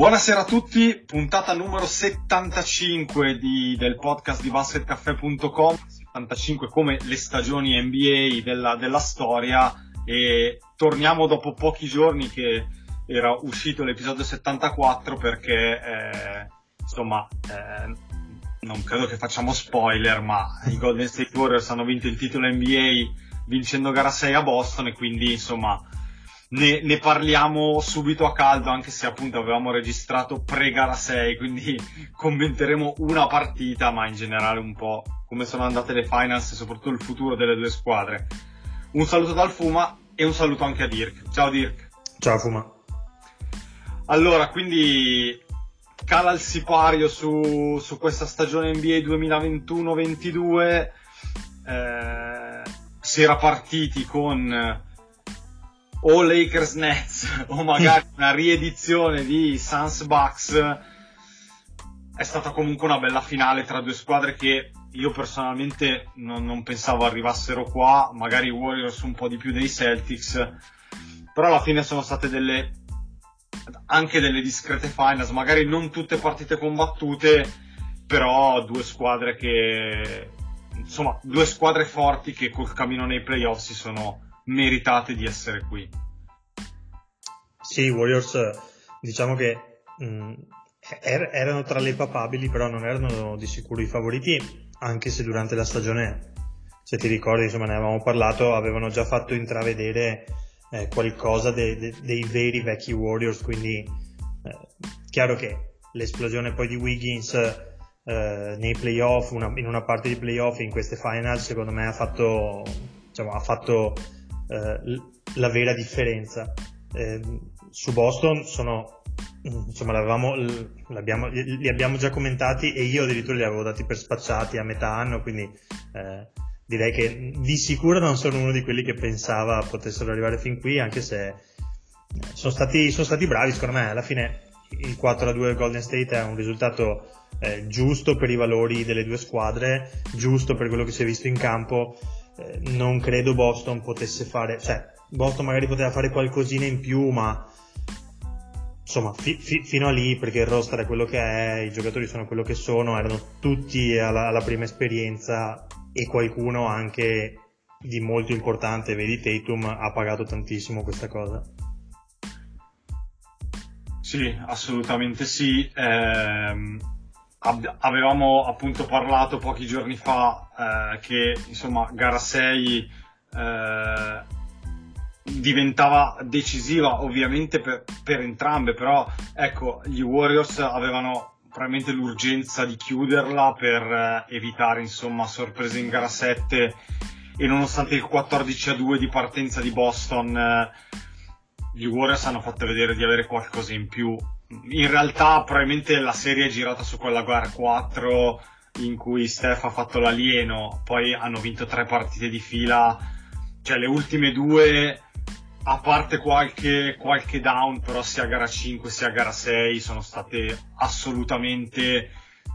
Buonasera a tutti, puntata numero 75 di- del podcast di basketcaffè.com, 75 come le stagioni NBA della, della storia e torniamo dopo pochi giorni che era uscito l'episodio 74 perché eh, insomma eh, non credo che facciamo spoiler ma i Golden State Warriors hanno vinto il titolo NBA vincendo gara 6 a Boston e quindi insomma ne, ne parliamo subito a caldo, anche se appunto avevamo registrato pre-gara 6, quindi commenteremo una partita, ma in generale un po' come sono andate le finals e soprattutto il futuro delle due squadre. Un saluto dal Fuma e un saluto anche a Dirk. Ciao Dirk. Ciao Fuma. Allora, quindi cala il sipario su, su questa stagione NBA 2021-22. Eh, si era partiti con o Lakers Nets o magari una riedizione di Suns Bucks è stata comunque una bella finale tra due squadre che io personalmente non, non pensavo arrivassero qua magari i Warriors un po' di più dei Celtics però alla fine sono state delle anche delle discrete finals magari non tutte partite combattute però due squadre che insomma due squadre forti che col cammino nei playoff si sono meritate di essere qui. Sì, Warriors diciamo che mh, er- erano tra le papabili, però non erano di sicuro i favoriti, anche se durante la stagione, se ti ricordi, insomma, ne avevamo parlato, avevano già fatto intravedere eh, qualcosa de- de- dei veri vecchi Warriors, quindi eh, chiaro che l'esplosione poi di Wiggins eh, nei playoff, una- in una parte di playoff in queste finals, secondo me ha fatto, diciamo, ha fatto la vera differenza. Eh, su Boston sono, insomma, li abbiamo già commentati e io addirittura li avevo dati per spacciati a metà anno, quindi eh, direi che di sicuro non sono uno di quelli che pensava potessero arrivare fin qui, anche se sono stati, sono stati bravi, secondo me, alla fine il 4-2 Golden State è un risultato eh, giusto per i valori delle due squadre, giusto per quello che si è visto in campo eh, non credo Boston potesse fare, cioè Boston magari poteva fare qualcosina in più, ma insomma fi- fi- fino a lì perché il roster è quello che è, i giocatori sono quello che sono, erano tutti alla, alla prima esperienza e qualcuno anche di molto importante, vedi Tatum ha pagato tantissimo questa cosa. Sì, assolutamente sì. Ehm, avevamo appunto parlato pochi giorni fa eh, che insomma gara 6 eh, diventava decisiva ovviamente per, per entrambe, però ecco gli Warriors avevano probabilmente l'urgenza di chiuderla per eh, evitare insomma sorprese in gara 7 e nonostante il 14 a 2 di partenza di Boston eh, gli Warriors hanno fatto vedere di avere qualcosa in più in realtà probabilmente la serie è girata su quella gara 4 in cui Steph ha fatto l'alieno poi hanno vinto tre partite di fila. Cioè le ultime due a parte qualche, qualche down, però sia gara 5 sia gara 6 sono state assolutamente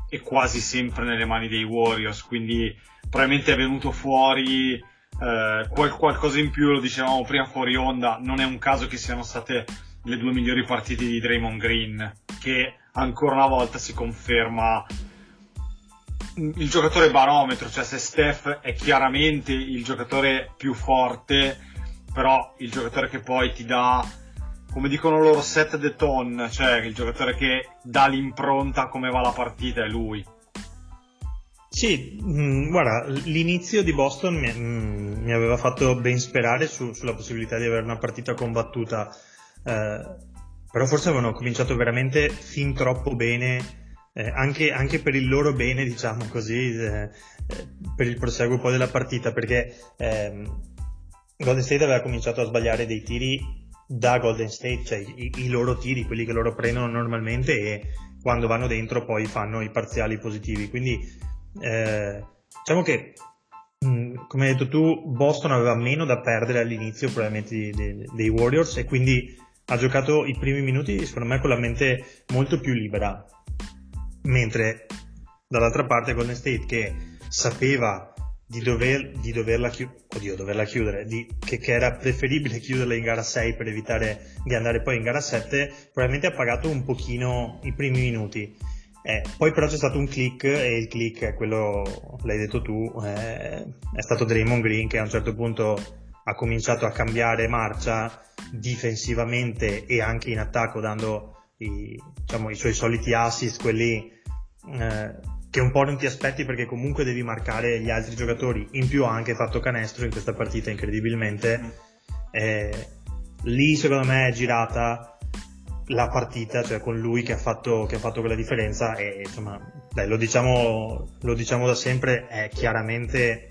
e quasi sempre nelle mani dei Warriors, quindi probabilmente è venuto fuori eh, qual- qualcosa in più, lo dicevamo prima fuori onda, non è un caso che siano state le due migliori partite di Draymond Green, che ancora una volta si conferma il giocatore barometro, cioè se Steph è chiaramente il giocatore più forte, però il giocatore che poi ti dà, come dicono loro, set the tone, cioè il giocatore che dà l'impronta a come va la partita è lui. Sì, mh, guarda, l'inizio di Boston mi, mh, mi aveva fatto ben sperare su- sulla possibilità di avere una partita combattuta, eh, però forse avevano cominciato veramente fin troppo bene, eh, anche, anche per il loro bene, diciamo così, eh, eh, per il proseguo poi della partita, perché ehm, Golden State aveva cominciato a sbagliare dei tiri da Golden State, cioè i, i, loro tiri, quelli che loro prendono normalmente e quando vanno dentro poi fanno i parziali positivi. Quindi eh, diciamo che, mh, come hai detto tu, Boston aveva meno da perdere all'inizio probabilmente dei, dei Warriors e quindi ha giocato i primi minuti secondo me con la mente molto più libera. Mentre dall'altra parte Golden State che sapeva di, dover, di doverla, chi- oddio, doverla chiudere, di, che, che, era preferibile chiuderla in gara 6 per evitare di andare poi in gara 7, probabilmente ha pagato un pochino i primi minuti. Eh, poi però c'è stato un click e il click è quello, l'hai detto tu, eh, è stato Draymond Green che a un certo punto ha cominciato a cambiare marcia difensivamente e anche in attacco dando i, diciamo, i suoi soliti assist, quelli eh, che un po' non ti aspetti perché comunque devi marcare gli altri giocatori. In più ha anche fatto canestro in questa partita incredibilmente. Mm. Eh, lì secondo me è girata la partita, cioè con lui che ha fatto, che ha fatto quella differenza e insomma, dai, lo, diciamo, lo diciamo da sempre, è chiaramente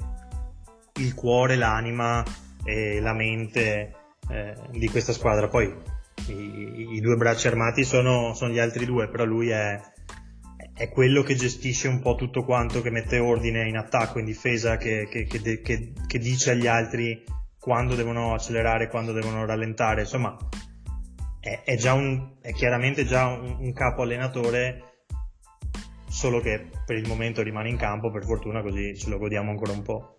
il cuore, l'anima e la mente eh, di questa squadra. Poi i, i due bracci armati sono, sono, gli altri due, però lui è, è quello che gestisce un po' tutto quanto, che mette ordine in attacco, in difesa, che, che, che, che dice agli altri quando devono accelerare, quando devono rallentare, insomma è, è, un, è chiaramente già un, un, capo allenatore, solo che per il momento rimane in campo, per fortuna così ce lo godiamo ancora un po'.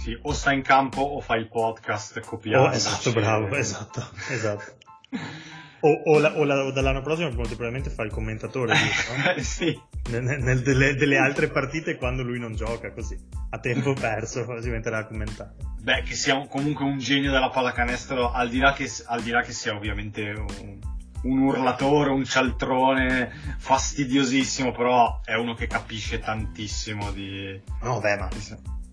Sì, o sta in campo o fa il podcast copiato. Oh, esatto, bravo, esatto, esatto. O, o, la, o, la, o, dall'anno prossimo molto probabilmente fa il commentatore no? sì. nel, nel, delle, delle, altre partite quando lui non gioca così a tempo perso si metterà a commentare beh che sia comunque un genio della pallacanestro al di là che, al di là che sia ovviamente un, un urlatore un cialtrone fastidiosissimo però è uno che capisce tantissimo di no beh ma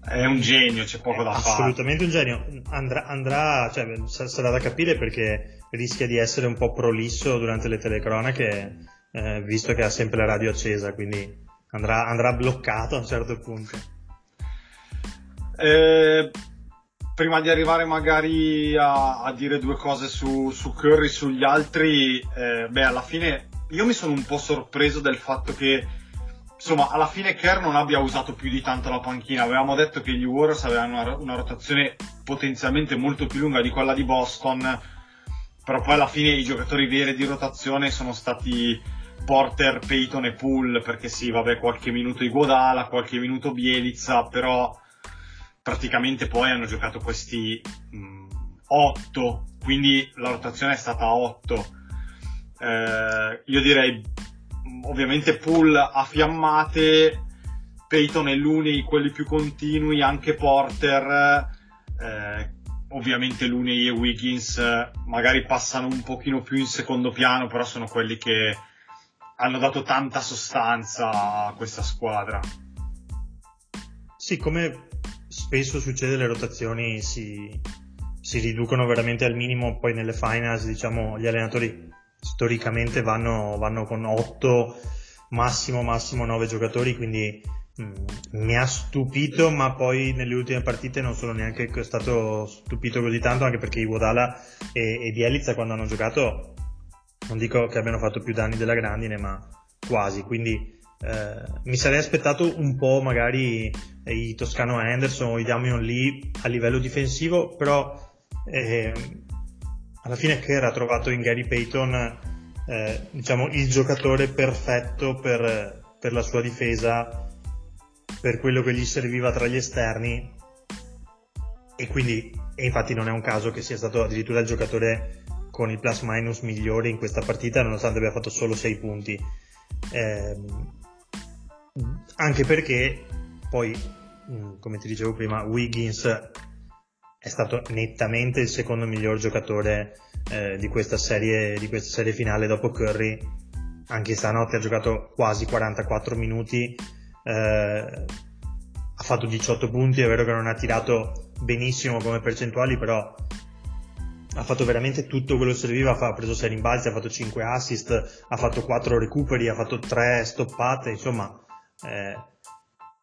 è un genio, c'è poco da fare. Assolutamente un genio. Andrà, andrà cioè, sarà da capire perché rischia di essere un po' prolisso durante le telecronache, eh, visto che ha sempre la radio accesa, quindi andrà, andrà bloccato a un certo punto. Eh, prima di arrivare magari a, a dire due cose su, su Curry, sugli altri, eh, beh, alla fine io mi sono un po' sorpreso del fatto che insomma, alla fine Kerr non abbia usato più di tanto la panchina. Avevamo detto che gli Warriors avevano una, una, rotazione potenzialmente molto più lunga di quella di Boston, però poi alla fine i giocatori veri di rotazione sono stati Porter, Peyton e Poole, perché sì, vabbè, qualche minuto di Guadala, qualche minuto Bielizza, però praticamente poi hanno giocato questi 8, quindi la rotazione è stata 8. Eh, io direi ovviamente pool a fiammate, Peyton e Looney quelli più continui, anche Porter, eh, ovviamente Looney e Wiggins magari passano un pochino più in secondo piano, però sono quelli che hanno dato tanta sostanza a questa squadra. Sì, come spesso succede le rotazioni si, si riducono veramente al minimo, poi nelle finals diciamo gli allenatori storicamente vanno, vanno con 8, massimo massimo 9 giocatori, quindi mm, mi ha stupito, ma poi nelle ultime partite non sono neanche stato stupito così tanto, anche perché Iguodala e, e Bielizza quando hanno giocato, non dico che abbiano fatto più danni della grandine, ma quasi, quindi eh, mi sarei aspettato un po' magari i Toscano Anderson o i Damian Lee a livello difensivo, però eh, alla fine Kerr ha trovato in Gary Payton eh, diciamo, il giocatore perfetto per, per, la sua difesa, per quello che gli serviva tra gli esterni. E quindi e infatti non è un caso che sia stato addirittura il giocatore con il plus minus migliore in questa partita nonostante abbia fatto solo 6 punti. Eh, anche perché poi mm, come ti dicevo prima Wiggins è stato nettamente il secondo miglior giocatore eh, di, questa serie, di questa serie finale dopo Curry. Anche stanotte ha giocato quasi 44 minuti, eh, ha fatto 18 punti, è vero che non ha tirato benissimo come percentuali, però ha fatto veramente tutto quello che serviva, ha preso 6 rimbalzi, ha fatto 5 assist, ha fatto 4 recuperi, ha fatto 3 stoppate, insomma, eh,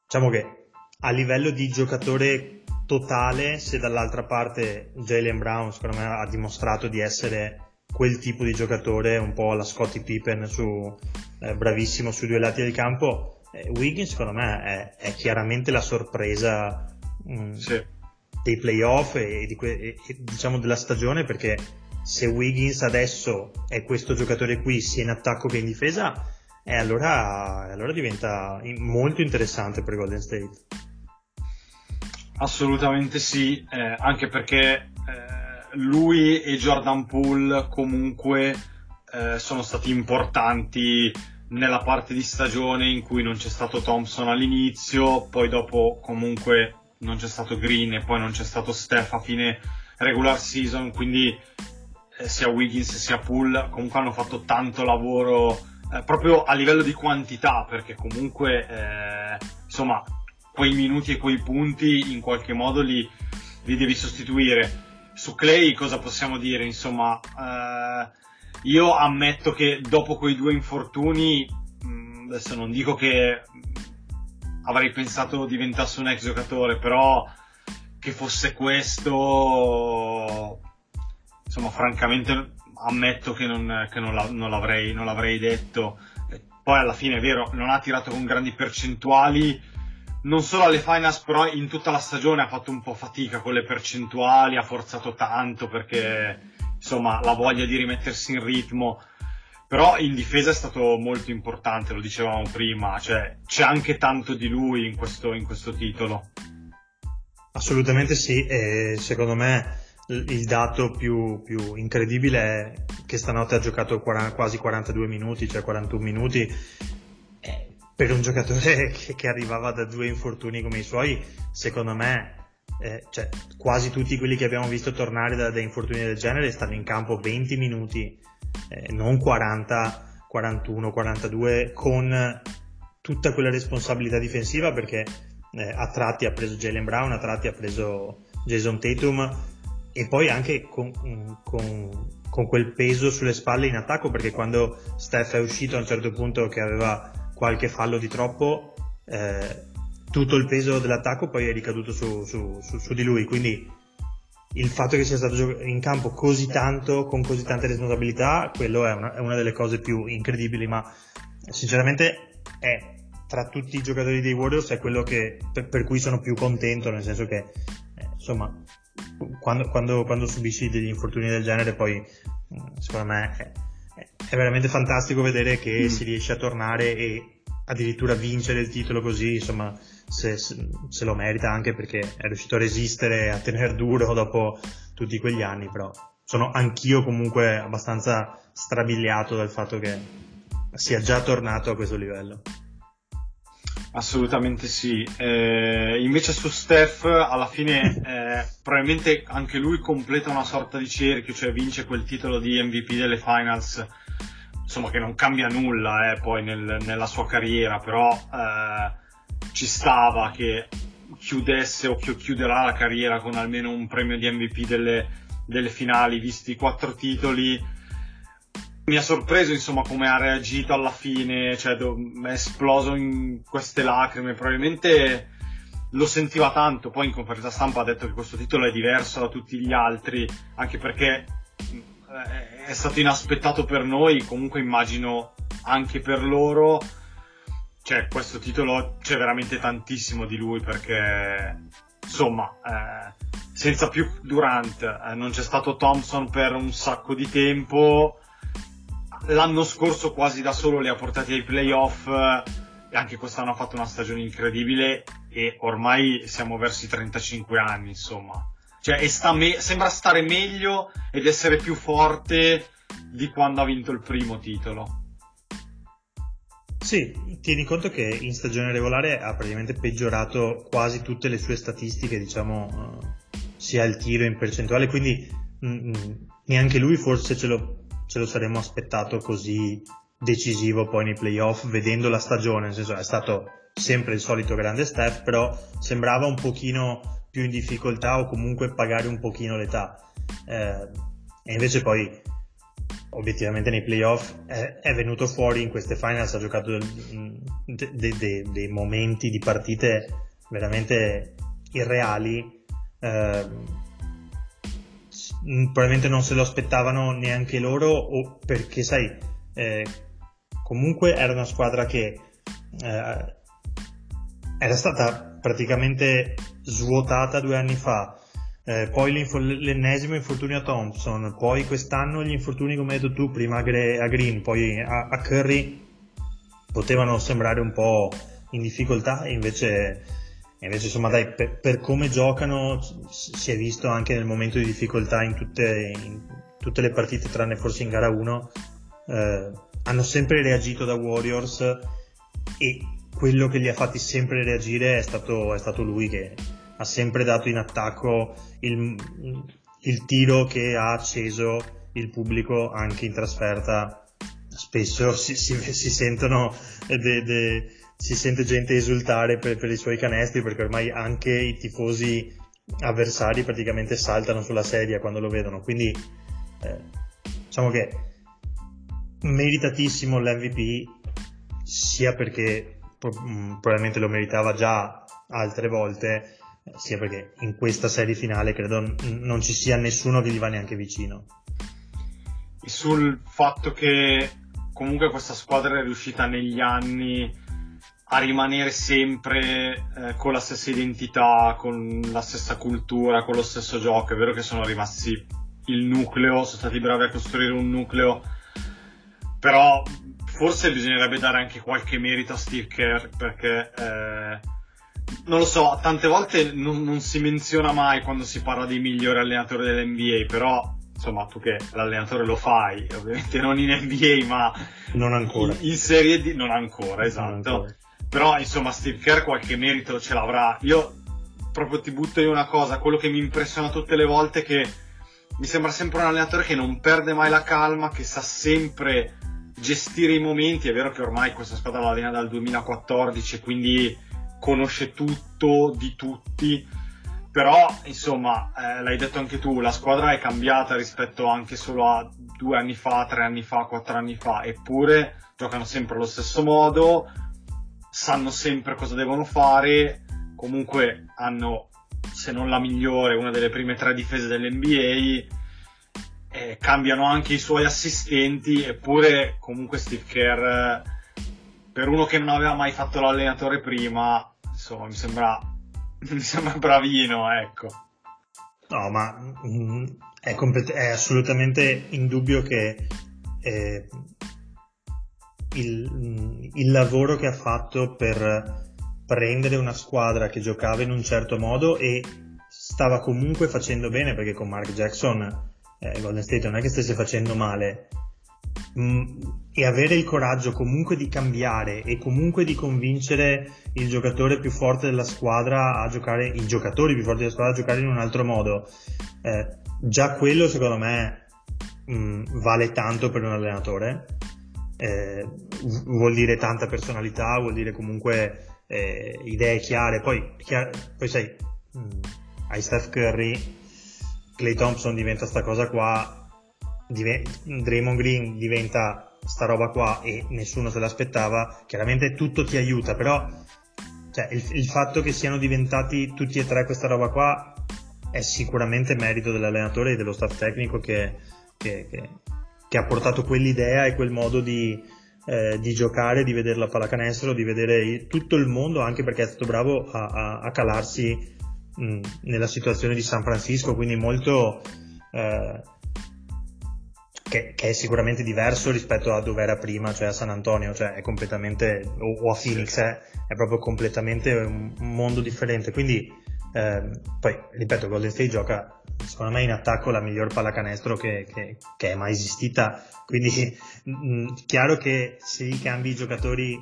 diciamo che a livello di giocatore totale se dall'altra parte Jalen Brown secondo me ha dimostrato di essere quel tipo di giocatore un po' alla Scottie Pippen su, eh, bravissimo sui due lati del campo eh, Wiggins secondo me è, è chiaramente la sorpresa mh, mm, sì. dei playoff e, di que- e, diciamo della stagione perché se Wiggins adesso è questo giocatore qui sia in attacco che in difesa eh, allora, allora diventa molto interessante per Golden State Assolutamente sì, eh, anche perché eh, lui e Jordan Poole comunque eh, sono stati importanti nella parte di stagione in cui non c'è stato Thompson all'inizio, poi dopo comunque non c'è stato Green e poi non c'è stato Steph a fine regular season, quindi eh, sia Wiggins sia Poole comunque hanno fatto tanto lavoro eh, proprio a livello di quantità, perché comunque eh, insomma quei minuti e quei punti in qualche modo li, li devi sostituire. Su Clay cosa possiamo dire? Insomma, eh, io ammetto che dopo quei due infortuni, mm, adesso non dico che avrei pensato diventasse un ex giocatore, però che fosse questo, insomma, francamente ammetto che non, che non, la, non, l'avrei, non l'avrei detto. Poi alla fine è vero, non ha tirato con grandi percentuali, non solo alle finals, però in tutta la stagione ha fatto un po' fatica con le percentuali, ha forzato tanto perché insomma la voglia di rimettersi in ritmo. Però in difesa è stato molto importante, lo dicevamo prima, cioè c'è anche tanto di lui in questo, in questo titolo. Assolutamente sì, e secondo me il dato più, più, incredibile è che stanotte ha giocato 40, quasi 42 minuti, cioè 41 minuti, per un giocatore che, che, arrivava da due infortuni come i suoi, secondo me, eh, cioè, quasi tutti quelli che abbiamo visto tornare da, da infortuni del genere stanno in campo 20 minuti, eh, non 40, 41, 42, con tutta quella responsabilità difensiva perché eh, a tratti ha preso Jalen Brown, a tratti ha preso Jason Tatum e poi anche con, con, con quel peso sulle spalle in attacco perché quando Steph è uscito a un certo punto che aveva qualche fallo di troppo, eh, tutto il peso dell'attacco poi è ricaduto su, su, su, su, di lui. Quindi il fatto che sia stato in campo così tanto, con così tante responsabilità, quello è una, è una delle cose più incredibili, ma sinceramente è tra tutti i giocatori dei Warriors è quello che, per, per cui sono più contento, nel senso che eh, insomma quando, quando, quando, subisci degli infortuni del genere poi secondo me è, veramente fantastico vedere che mm. si riesce a tornare e addirittura vincere il titolo così, insomma, se, se, lo merita anche perché è riuscito a resistere, a tenere duro dopo tutti quegli anni, però sono anch'io comunque abbastanza strabiliato dal fatto che sia già tornato a questo livello. Assolutamente sì. Eh, invece su Steph, alla fine, eh, probabilmente anche lui completa una sorta di cerchio, cioè vince quel titolo di MVP delle finals insomma che non cambia nulla eh, poi nel, nella sua carriera, però eh, ci stava che chiudesse o chiuderà la carriera con almeno un premio di MVP delle, delle finali, visti i quattro titoli. Mi ha sorpreso insomma come ha reagito alla fine, cioè do, è esploso in queste lacrime, probabilmente lo sentiva tanto, poi in conferenza stampa ha detto che questo titolo è diverso da tutti gli altri, anche perché è stato inaspettato per noi, comunque immagino anche per loro. Cioè, questo titolo c'è veramente tantissimo di lui perché, insomma, eh, senza più Durant, eh, non c'è stato Thompson per un sacco di tempo. L'anno scorso quasi da solo li ha portati ai playoff eh, e anche quest'anno ha fatto una stagione incredibile e ormai siamo verso i 35 anni, insomma cioè, sta me- sembra stare meglio ed essere più forte di quando ha vinto il primo titolo. Sì, tieni conto che in stagione regolare ha praticamente peggiorato quasi tutte le sue statistiche, diciamo, uh, sia il tiro in percentuale, quindi mh, mm, mm, neanche lui forse ce lo, ce lo saremmo aspettato così decisivo poi nei playoff, vedendo la stagione, nel senso è stato sempre il solito grande Steph, però sembrava un pochino più in difficoltà o comunque pagare un pochino l'età. Eh, e invece poi obiettivamente nei playoff è, è, venuto fuori in queste finals, ha giocato mm, de, de, de, dei momenti di partite veramente irreali eh, probabilmente non se lo aspettavano neanche loro o perché sai eh, comunque era una squadra che eh, era stata praticamente svuotata due anni fa. Eh, poi l'ennesimo infortunio a Thompson poi quest'anno gli infortuni come hai detto tu prima a Green poi a, a Curry potevano sembrare un po' in difficoltà e invece, invece insomma dai, per, per, come giocano si è visto anche nel momento di difficoltà in tutte, in tutte le partite tranne forse in gara 1 eh, hanno sempre reagito da Warriors e quello che li ha fatti sempre reagire è stato, è stato lui che ha sempre dato in attacco il, il tiro che ha acceso il pubblico anche in trasferta. Spesso si, si, si sentono de, de, si sente gente esultare per, per, i suoi canestri perché ormai anche i tifosi avversari praticamente saltano sulla sedia quando lo vedono. Quindi eh, diciamo che meritatissimo l'MVP sia perché mm, probabilmente lo meritava già altre volte sia perché in questa serie finale credo non ci sia nessuno che gli va neanche vicino. Sul fatto che comunque questa squadra è riuscita negli anni a rimanere sempre eh, con la stessa identità, con la stessa cultura, con lo stesso gioco. È vero che sono rimasti il nucleo, sono stati bravi a costruire un nucleo, però forse bisognerebbe dare anche qualche merito a Steve Kerr perché eh, non lo so, tante volte non, non, si menziona mai quando si parla dei migliori allenatori dell'NBA, però insomma tu che l'allenatore lo fai, ovviamente non in NBA ma non ancora. In, in Serie D non ancora, esatto. Non ancora. Però insomma Steve Kerr qualche merito ce l'avrà. Io proprio ti butto in una cosa, quello che mi impressiona tutte le volte è che mi sembra sempre un allenatore che non perde mai la calma, che sa sempre gestire i momenti. È vero che ormai questa squadra la allena dal 2014, quindi conosce tutto di tutti però insomma eh, l'hai detto anche tu la squadra è cambiata rispetto anche solo a due anni fa tre anni fa quattro anni fa eppure giocano sempre allo stesso modo sanno sempre cosa devono fare comunque hanno se non la migliore una delle prime tre difese dell'NBA eh, cambiano anche i suoi assistenti eppure comunque Steve Kerr per uno che non aveva mai fatto l'allenatore prima insomma mi sembra mi sembra bravino, ecco. No, ma mh, mm, è, complet- è, assolutamente indubbio che eh, il, mm, il, lavoro che ha fatto per prendere una squadra che giocava in un certo modo e stava comunque facendo bene perché con Mark Jackson eh, Golden State non è che stesse facendo male Mm, e avere il coraggio comunque di cambiare e comunque di convincere il giocatore più forte della squadra a giocare, i giocatori più forti della squadra a giocare in un altro modo, eh, già quello secondo me mm, vale tanto per un allenatore. Eh, vuol dire tanta personalità, vuol dire comunque eh, idee chiare. Poi, chiar- poi sai, mh, mm, hai Steph Curry, Clay Thompson diventa sta cosa qua Draymond Green diventa sta roba qua e nessuno se l'aspettava, chiaramente tutto ti aiuta, però cioè, il, il, fatto che siano diventati tutti e tre questa roba qua è sicuramente merito dell'allenatore e dello staff tecnico che, che, che, che ha portato quell'idea e quel modo di, eh, di, giocare, di vedere la pallacanestro, di vedere tutto il mondo, anche perché è stato bravo a, a, a calarsi mh, nella situazione di San Francisco, quindi molto... Eh, che, che, è sicuramente diverso rispetto a dove era prima, cioè a San Antonio, cioè è completamente, o, o a Phoenix, è, è, proprio completamente un, mondo differente. Quindi, eh, poi, ripeto, Golden State gioca, secondo me, in attacco la miglior pallacanestro che, che, che è mai esistita. Quindi, mh, chiaro che se gli cambi i giocatori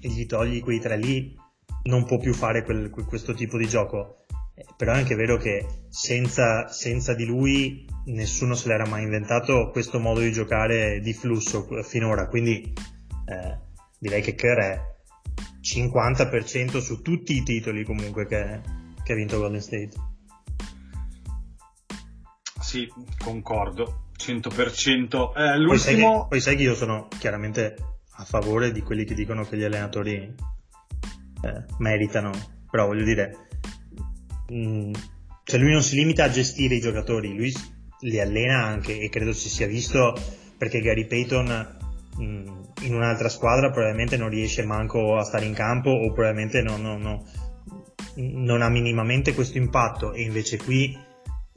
e gli togli quei tre lì, non può più fare quel, questo tipo di gioco. Eh, però è anche vero che senza, senza di lui nessuno se l'era mai inventato questo modo di giocare di flusso finora, quindi eh, direi che Kerr è 50% su tutti i titoli comunque che, che ha vinto Golden State. Sì, concordo, 100%. Eh, l'ultimo... poi, sai che, poi sai che io sono chiaramente a favore di quelli che dicono che gli allenatori eh, meritano, però voglio dire, mh, mm, cioè lui non si limita a gestire i giocatori, lui li allena anche e credo si sia visto perché Gary Payton in un'altra squadra probabilmente non riesce manco a stare in campo o probabilmente non, non, non, non ha minimamente questo impatto e invece qui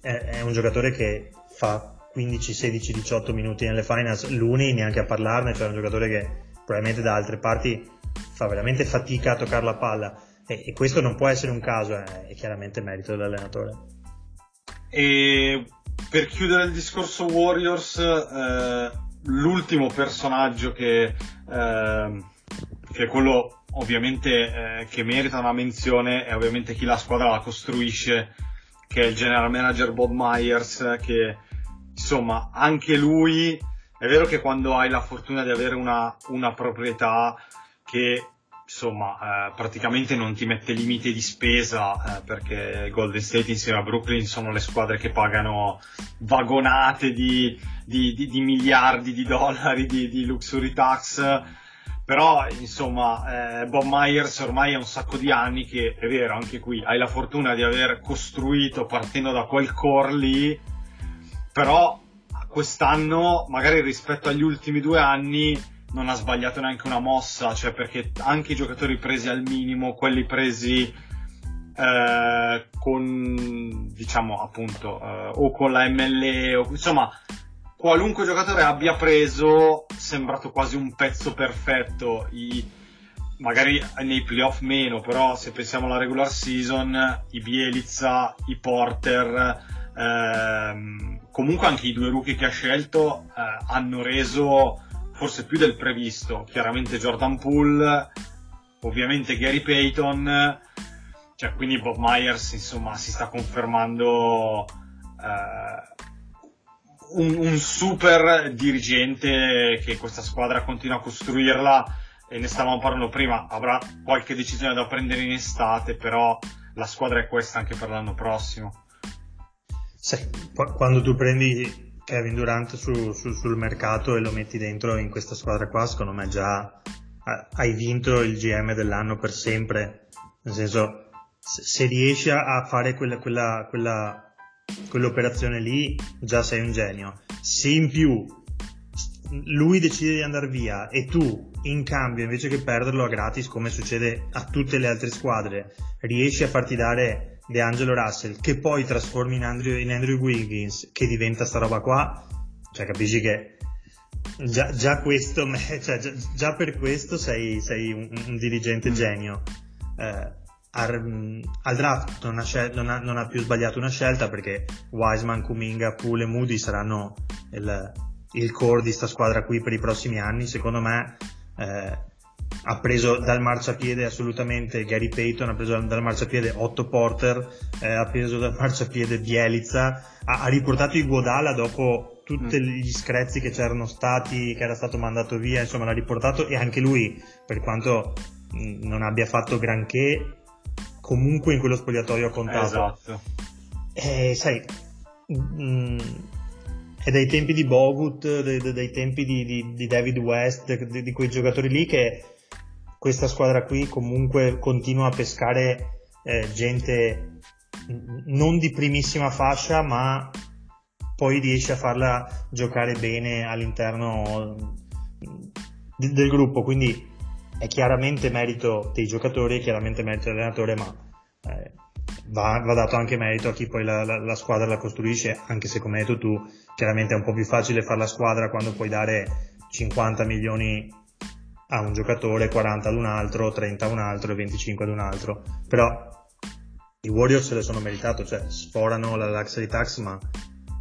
è, è, un giocatore che fa 15, 16, 18 minuti nelle finals, l'uni neanche a parlarne, cioè è un giocatore che probabilmente da altre parti fa veramente fatica a toccare la palla e, e questo non può essere un caso, è, è chiaramente merito dell'allenatore. E per chiudere il discorso Warriors, eh, l'ultimo personaggio che, eh, che è quello ovviamente eh, che merita una menzione è ovviamente chi la squadra la costruisce, che è il general manager Bob Myers, che insomma anche lui è vero che quando hai la fortuna di avere una, una proprietà che insomma eh, praticamente non ti mette limiti di spesa eh, perché Golden State insieme a Brooklyn sono le squadre che pagano vagonate di, di, di, di miliardi di dollari di, luxury tax però insomma eh, Bob Myers ormai ha un sacco di anni che è vero anche qui hai la fortuna di aver costruito partendo da quel core lì però quest'anno magari rispetto agli ultimi due anni non ha sbagliato neanche una mossa, cioè perché anche i giocatori presi al minimo, quelli presi eh, con, diciamo appunto, eh, o con la MLE, o, insomma, qualunque giocatore abbia preso, sembrato quasi un pezzo perfetto. I, magari nei playoff meno, però se pensiamo alla regular season, i Bielizza, i Porter, ehm, comunque anche i due rookie che ha scelto eh, hanno reso forse più del previsto, chiaramente Jordan Poole, ovviamente Gary Payton, cioè quindi Bob Myers insomma si sta confermando eh, un, un, super dirigente che questa squadra continua a costruirla e ne stavamo parlando prima, avrà qualche decisione da prendere in estate, però la squadra è questa anche per l'anno prossimo. Sì, quando tu prendi Kevin Durant su, su, sul mercato e lo metti dentro in questa squadra qua, secondo me già hai vinto il GM dell'anno per sempre. Nel senso, se riesci a fare quella, quella, quella, quell'operazione lì, già sei un genio. Se in più lui decide di andare via e tu in cambio invece che perderlo a gratis come succede a tutte le altre squadre riesci a farti dare De Angelo Russell che poi trasformi in Andrew, in Andrew Wiggins che diventa sta roba qua cioè capisci che già, già questo cioè, già, già, per questo sei, sei un, un, dirigente mm. genio eh, al, al, draft non ha, scel- non, ha, non ha, più sbagliato una scelta perché Wiseman, Kuminga, Poole e Moody saranno il, il core di sta squadra qui per i prossimi anni secondo me eh, ha preso dal marciapiede assolutamente Gary Payton, ha preso dal marciapiede Otto Porter, eh, ha preso dal marciapiede Bielizza, ha, ha riportato Iguodala dopo tutti mm. gli screzi che c'erano stati, che era stato mandato via, insomma l'ha riportato e anche lui, per quanto mm, non abbia fatto granché, comunque in quello spogliatoio ha contato. Esatto. E sai, mh, mm, è dai tempi di Bogut, dai, dai tempi di, di, di, David West, di, di quei giocatori lì che questa squadra qui comunque continua a pescare eh, gente non di primissima fascia, ma poi riesce a farla giocare bene all'interno d- del gruppo. Quindi è chiaramente merito dei giocatori, è chiaramente merito dell'allenatore, ma eh, va, va, dato anche merito a chi poi la, la, la, squadra la costruisce, anche se come hai detto tu, chiaramente è un po' più facile fare la squadra quando puoi dare 50 milioni a un giocatore, 40 ad un altro, 30 a un altro e 25 ad un altro. Però i Warriors se le sono meritato, cioè sforano la luxury tax ma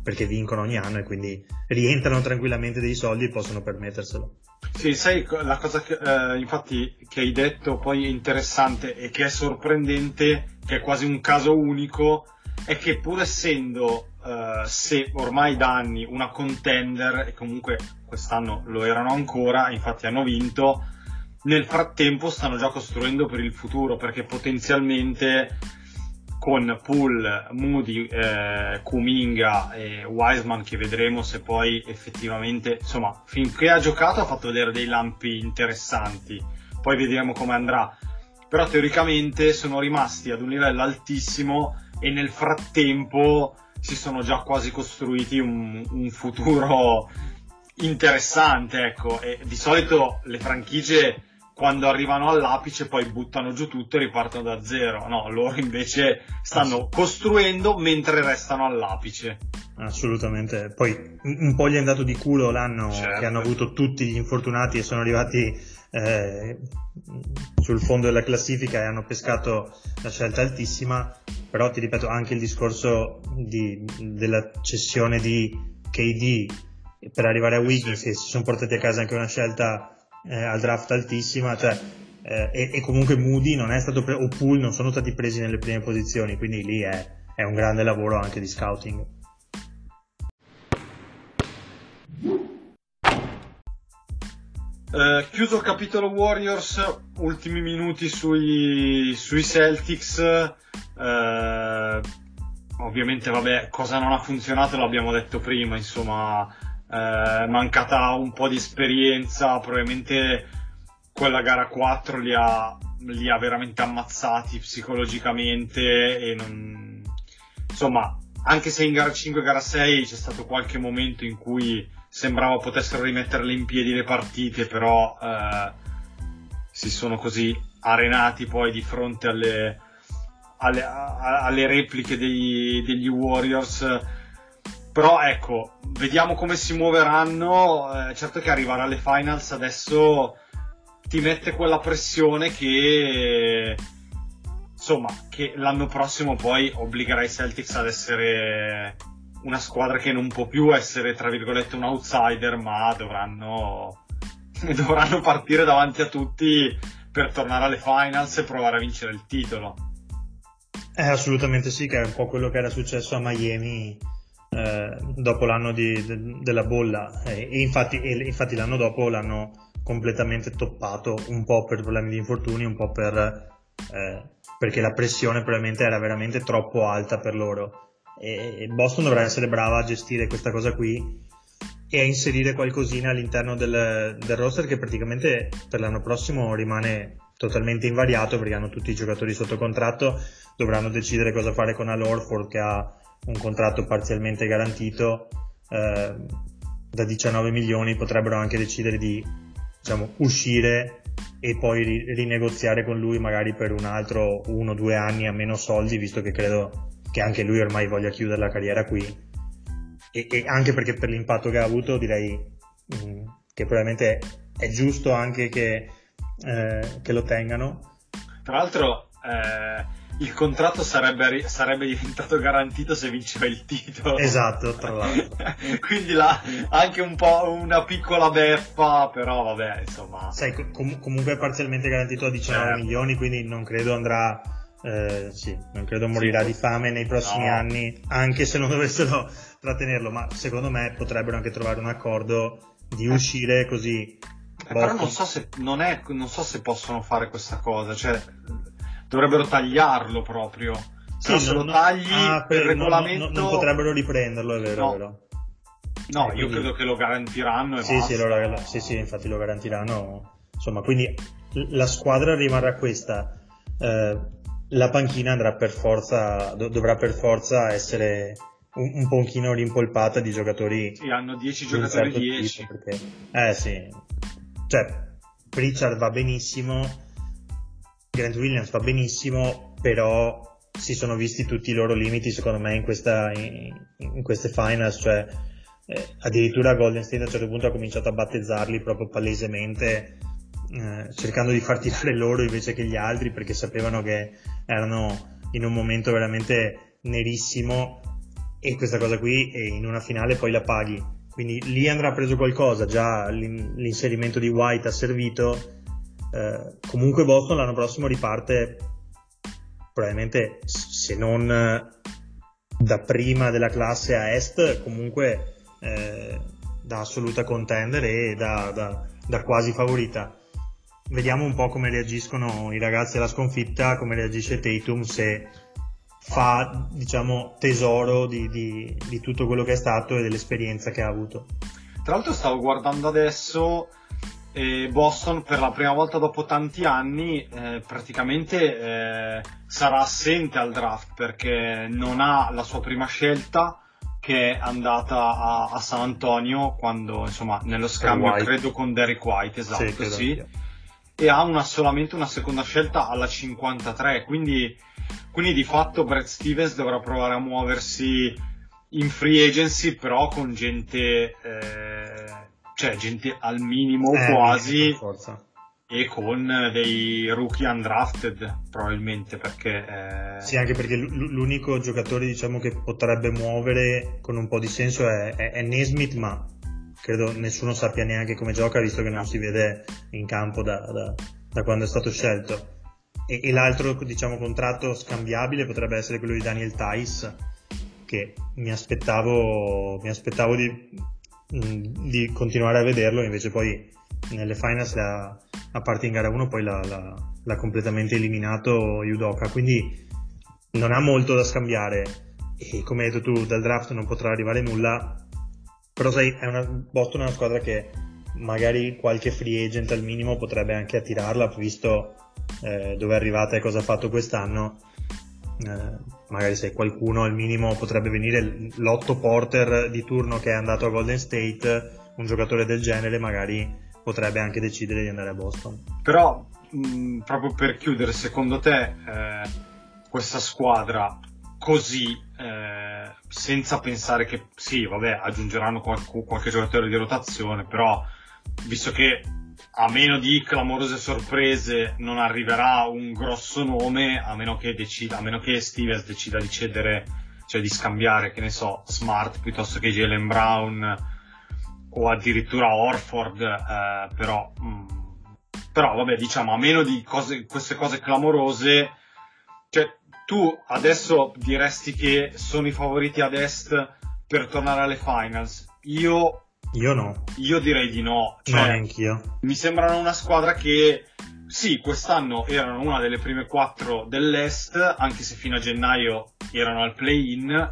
perché vincono ogni anno e quindi rientrano tranquillamente dei soldi e possono permetterselo. Sì, sai la cosa che eh, infatti che hai detto poi è interessante e che è sorprendente, che è quasi un caso unico, è che pur essendo eh, se ormai da anni una contender e comunque quest'anno lo erano ancora, infatti hanno vinto, nel frattempo stanno già costruendo per il futuro perché potenzialmente con Pool, Moody, eh, Kuminga e Wiseman che vedremo se poi effettivamente, insomma, finché ha giocato ha fatto vedere dei lampi interessanti, poi vedremo come andrà. Però teoricamente sono rimasti ad un livello altissimo e nel frattempo si sono già quasi costruiti un, un futuro interessante, ecco, e di solito le franchigie quando arrivano all'apice poi buttano giù tutto e ripartono da zero. No, loro invece stanno costruendo mentre restano all'apice. Assolutamente. Poi un po' gli è andato di culo l'anno Certo. che hanno avuto tutti gli infortunati e sono arrivati eh, sul fondo della classifica e hanno pescato la scelta altissima. Però ti ripeto anche il discorso di- della cessione di KD per arrivare a Wiggins che si sono portati a casa anche una scelta eh, al draft altissima, cioè eh, e, e comunque Moody non è stato pre- o Poole non sono stati presi nelle prime posizioni, quindi lì è, è un grande lavoro anche di scouting. Eh, chiuso il capitolo Warriors, ultimi minuti sui, sui Celtics. eh, ovviamente, vabbè, cosa non ha funzionato l'abbiamo detto prima, insomma, eh, mancata un po' di esperienza, probabilmente quella gara 4 li ha, li ha veramente ammazzati psicologicamente e non... Insomma, anche se in gara 5 e gara 6 c'è stato qualche momento in cui sembrava potessero rimetterle in piedi le partite, però eh, si sono così arenati poi di fronte alle, alle, alle repliche degli, degli Warriors. Però ecco, vediamo come si muoveranno. Eh, certo che arrivare alle finals adesso ti mette quella pressione che insomma che l'anno prossimo poi obbligherà i Celtics ad essere una squadra che non può più essere tra virgolette un outsider ma dovranno dovranno partire davanti a tutti per tornare alle finals e provare a vincere il titolo Eh, assolutamente sì, che è un po' quello che era successo a Miami eh, dopo l'anno di- de- della bolla Eh, e, infatti, e infatti l'anno dopo l'hanno completamente toppato un po' per problemi di infortuni, un po' per, eh, perché la pressione probabilmente era veramente troppo alta per loro. E e Boston dovrà essere brava a gestire questa cosa qui e a inserire qualcosina all'interno del, del roster che praticamente per l'anno prossimo rimane totalmente invariato perché hanno tutti i giocatori sotto contratto, dovranno decidere cosa fare con Al Horford che ha un contratto parzialmente garantito eh, da 19 milioni, potrebbero anche decidere di diciamo, uscire e poi ri- rinegoziare con lui magari per un altro uno o due anni a meno soldi, visto che credo che anche lui ormai voglia chiudere la carriera qui e, e anche perché per l'impatto che ha avuto direi mh, che probabilmente è giusto anche che, eh, che lo tengano. tra l'altro eh, il contratto sarebbe, sarebbe diventato garantito se vinceva il titolo Esatto, tra l'altro. quindi là anche un po' una piccola beffa però vabbè insomma Sai, com- com- comunque è parzialmente garantito a 19 Certo. milioni, quindi non credo andrà, eh, sì, non credo morirà Sì. di fame nei prossimi No. anni, anche se non dovessero trattenerlo, ma secondo me potrebbero anche trovare un accordo di uscire così. Eh, però Boston- non so, se, non, è, non so se possono fare questa cosa, cioè dovrebbero tagliarlo proprio. Se Sì, lo tagli ah, per non- regolamento... non, potrebbero riprenderlo, è vero, No. è vero. No, Eh, io quindi- credo che lo garantiranno Sì, sì, lo- sì, sì, infatti lo garantiranno. Insomma, quindi la squadra rimarrà questa. Eh, la panchina andrà per forza, do- dovrà per forza essere un, un pochino rimpolpata di giocatori Sì, hanno 10 di un giocatori certo 10. tipo, perché, eh sì, cioè Pritchard va benissimo, Grant Williams va benissimo, però si sono visti tutti i loro limiti secondo me in, questa, in, in queste finals, cioè eh, addirittura Golden State a un certo punto ha cominciato a battezzarli proprio palesemente eh, cercando di far tirare loro invece che gli altri perché sapevano che erano in un momento veramente nerissimo. E questa cosa qui in una finale poi la paghi. Quindi lì andrà preso qualcosa già l'in- l'inserimento di White ha servito eh, comunque Boston l'anno prossimo riparte probabilmente se non eh, da prima della classe a est comunque eh, da assoluta contender e da, da- da quasi favorita. Vediamo un po' come reagiscono i ragazzi alla sconfitta come reagisce Tatum se fa diciamo tesoro di, di- di tutto quello che è stato e dell'esperienza che ha avuto. Tra l'altro stavo guardando adesso e Boston per la prima volta dopo tanti anni eh, praticamente eh, sarà assente al draft perché non ha la sua prima scelta che è andata a, a San Antonio quando insomma nello scambio credo con Derek White esatto sì, sì. e ha una, solamente una seconda scelta alla 53 quindi, quindi di fatto Brad Stevens dovrà provare a muoversi in free agency però con gente eh, cioè gente al minimo eh, quasi e con dei rookie undrafted probabilmente perché eh... sì anche perché l'unico giocatore diciamo che potrebbe muovere con un po' di senso è, è, è Nesmith ma credo nessuno sappia neanche come gioca visto che non si vede in campo da, da, da quando è stato scelto. E, e, l'altro diciamo contratto scambiabile potrebbe essere quello di Daniel Tice che mi aspettavo, mi aspettavo di Di continuare a vederlo, invece poi nelle finals, la, a parte in gara 1, poi l'ha, l'ha, l'ha completamente eliminato Yudoka, quindi non ha molto da scambiare. E come hai detto tu dal draft non potrà arrivare nulla, però sai, è una, Boston è una squadra che magari qualche free agent al minimo potrebbe anche attirarla, visto eh, dove è arrivata e cosa ha fatto quest'anno. Eh, magari se qualcuno al minimo potrebbe venire l'otto porter di turno che è andato a Golden State, un giocatore del genere magari potrebbe anche decidere di andare a Boston. Però, mh, mm, proprio per chiudere, secondo te eh, questa squadra così, eh, senza pensare che sì, vabbè, aggiungeranno qualche, qualche giocatore di rotazione, però visto che a meno di clamorose sorprese non arriverà un grosso nome a meno che, decida, a meno che Stevens decida di cedere cioè di scambiare che ne so Smart piuttosto che Jalen Brown o addirittura Orford eh, però mh, mm, però vabbè diciamo a meno di cose, queste cose clamorose cioè tu adesso diresti che sono i favoriti ad est per tornare alle finals. Io io no. Io direi di no. Cioè, no, neanch'io. Mi sembrano una squadra che, sì, quest'anno erano una delle prime quattro dell'Est, anche se fino a gennaio erano al play-in,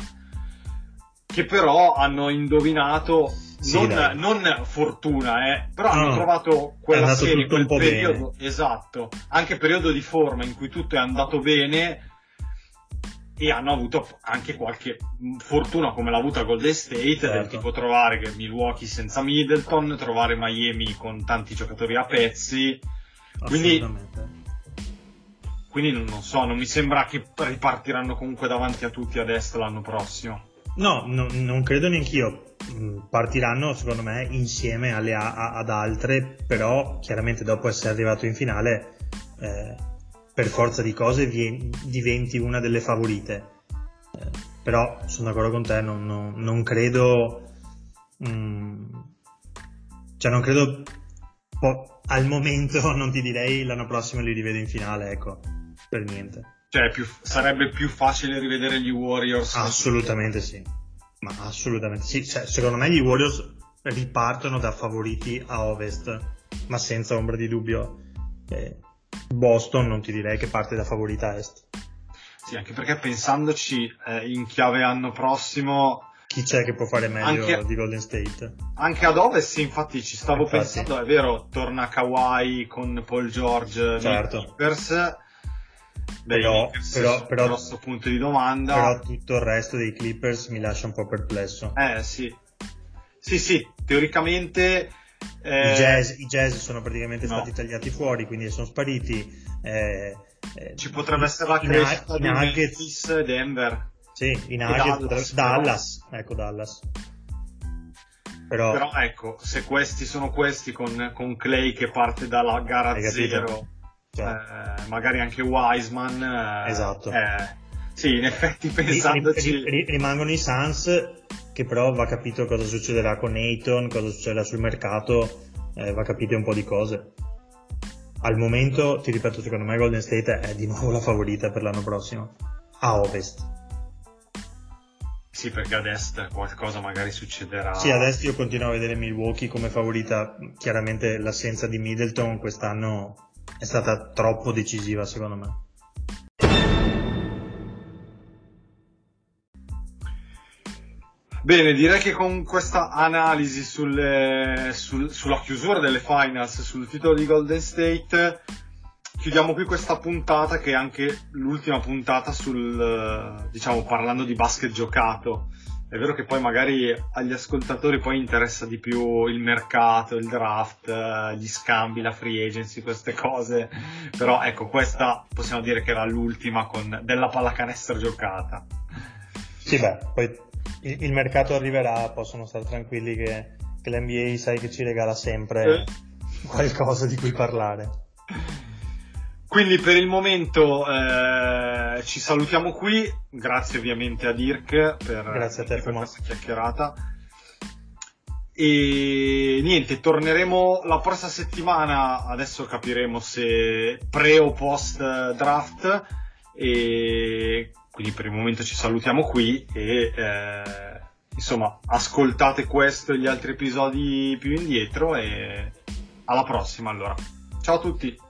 che però hanno indovinato sì, non, non, fortuna, eh, però no, hanno trovato quella serie, quel periodo, bene. esatto, anche periodo di forma in cui tutto è andato bene e hanno avuto anche qualche fortuna come l'ha avuta Golden State certo. del tipo trovare Milwaukee senza Middleton trovare Miami con tanti giocatori a pezzi. Quindi quindi non so non mi sembra che ripartiranno comunque davanti a tutti ad est l'anno prossimo. No, no non credo neanch'io mm, partiranno secondo me insieme alle, a, ad altre però chiaramente dopo essere arrivato in finale eh, per forza di cose vieni, diventi una delle favorite. Eh, però sono d'accordo con te, non, non, non credo... Mm, cioè non credo... Po- al momento non ti direi l'anno prossimo li rivedo in finale, ecco, per niente. Cioè più, sarebbe più facile rivedere gli Warriors? Assolutamente sì. Ma assolutamente sì. Cioè, secondo me gli Warriors ripartono da favoriti a ovest, ma senza ombra di dubbio. Eh, Boston non ti direi che parte da favorita a est. Sì, anche perché pensandoci eh, in chiave anno prossimo... Chi c'è che può fare meglio anche, di Golden State? Anche ad ovest, sì, infatti ci stavo infatti. pensando, è vero, torna Kawhi con Paul George certo. Clippers. Beh, però, però, però, grosso punto di domanda. Però tutto il resto dei Clippers mi lascia un po' perplesso. Eh sì. Sì, sì, teoricamente eh, I, jazz, I, jazz, sono praticamente no. stati tagliati fuori, quindi sono spariti. Eh, eh, Ci potrebbe essere la crescita di Memphis Denver. Sì, in Nuggets, Dallas, Dallas, ecco Dallas. Però, però, ecco, se questi sono questi con, con Clay che parte dalla gara zero, cioè. eh, magari anche Wiseman. Eh, esatto. Eh, sì, in effetti pensandoci... Rimangono i Suns che però va capito cosa succederà con Nathan, cosa succederà sul mercato, eh, va capito un po' di cose. Al momento, ti ripeto, secondo me Golden State è di nuovo la favorita per l'anno prossimo, a ovest. Sì, perché ad est qualcosa magari succederà. Sì, ad est io continuo a vedere Milwaukee come favorita. Chiaramente l'assenza di Middleton quest'anno è stata troppo decisiva, secondo me. Bene, direi che con questa analisi sulle, sul, sulla chiusura delle finals, sul titolo di Golden State, chiudiamo qui questa puntata che è anche l'ultima puntata sul, diciamo, parlando di basket giocato. È vero che poi magari agli ascoltatori poi interessa di più il mercato, il draft, gli scambi, la free agency, queste cose. Però ecco, questa possiamo dire che era l'ultima con della pallacanestro giocata. Sì, beh, poi il, il mercato arriverà, possono stare tranquilli che, che l'NBA sai che ci regala sempre eh. qualcosa di cui parlare. Quindi per il momento eh, ci salutiamo qui, grazie ovviamente a Dirk per, grazie a te, per questa chiacchierata. E niente, torneremo la prossima settimana, adesso capiremo se pre o post draft e quindi per il momento ci salutiamo qui e eh, insomma ascoltate questo e gli altri episodi più indietro e alla prossima allora. Ciao a tutti!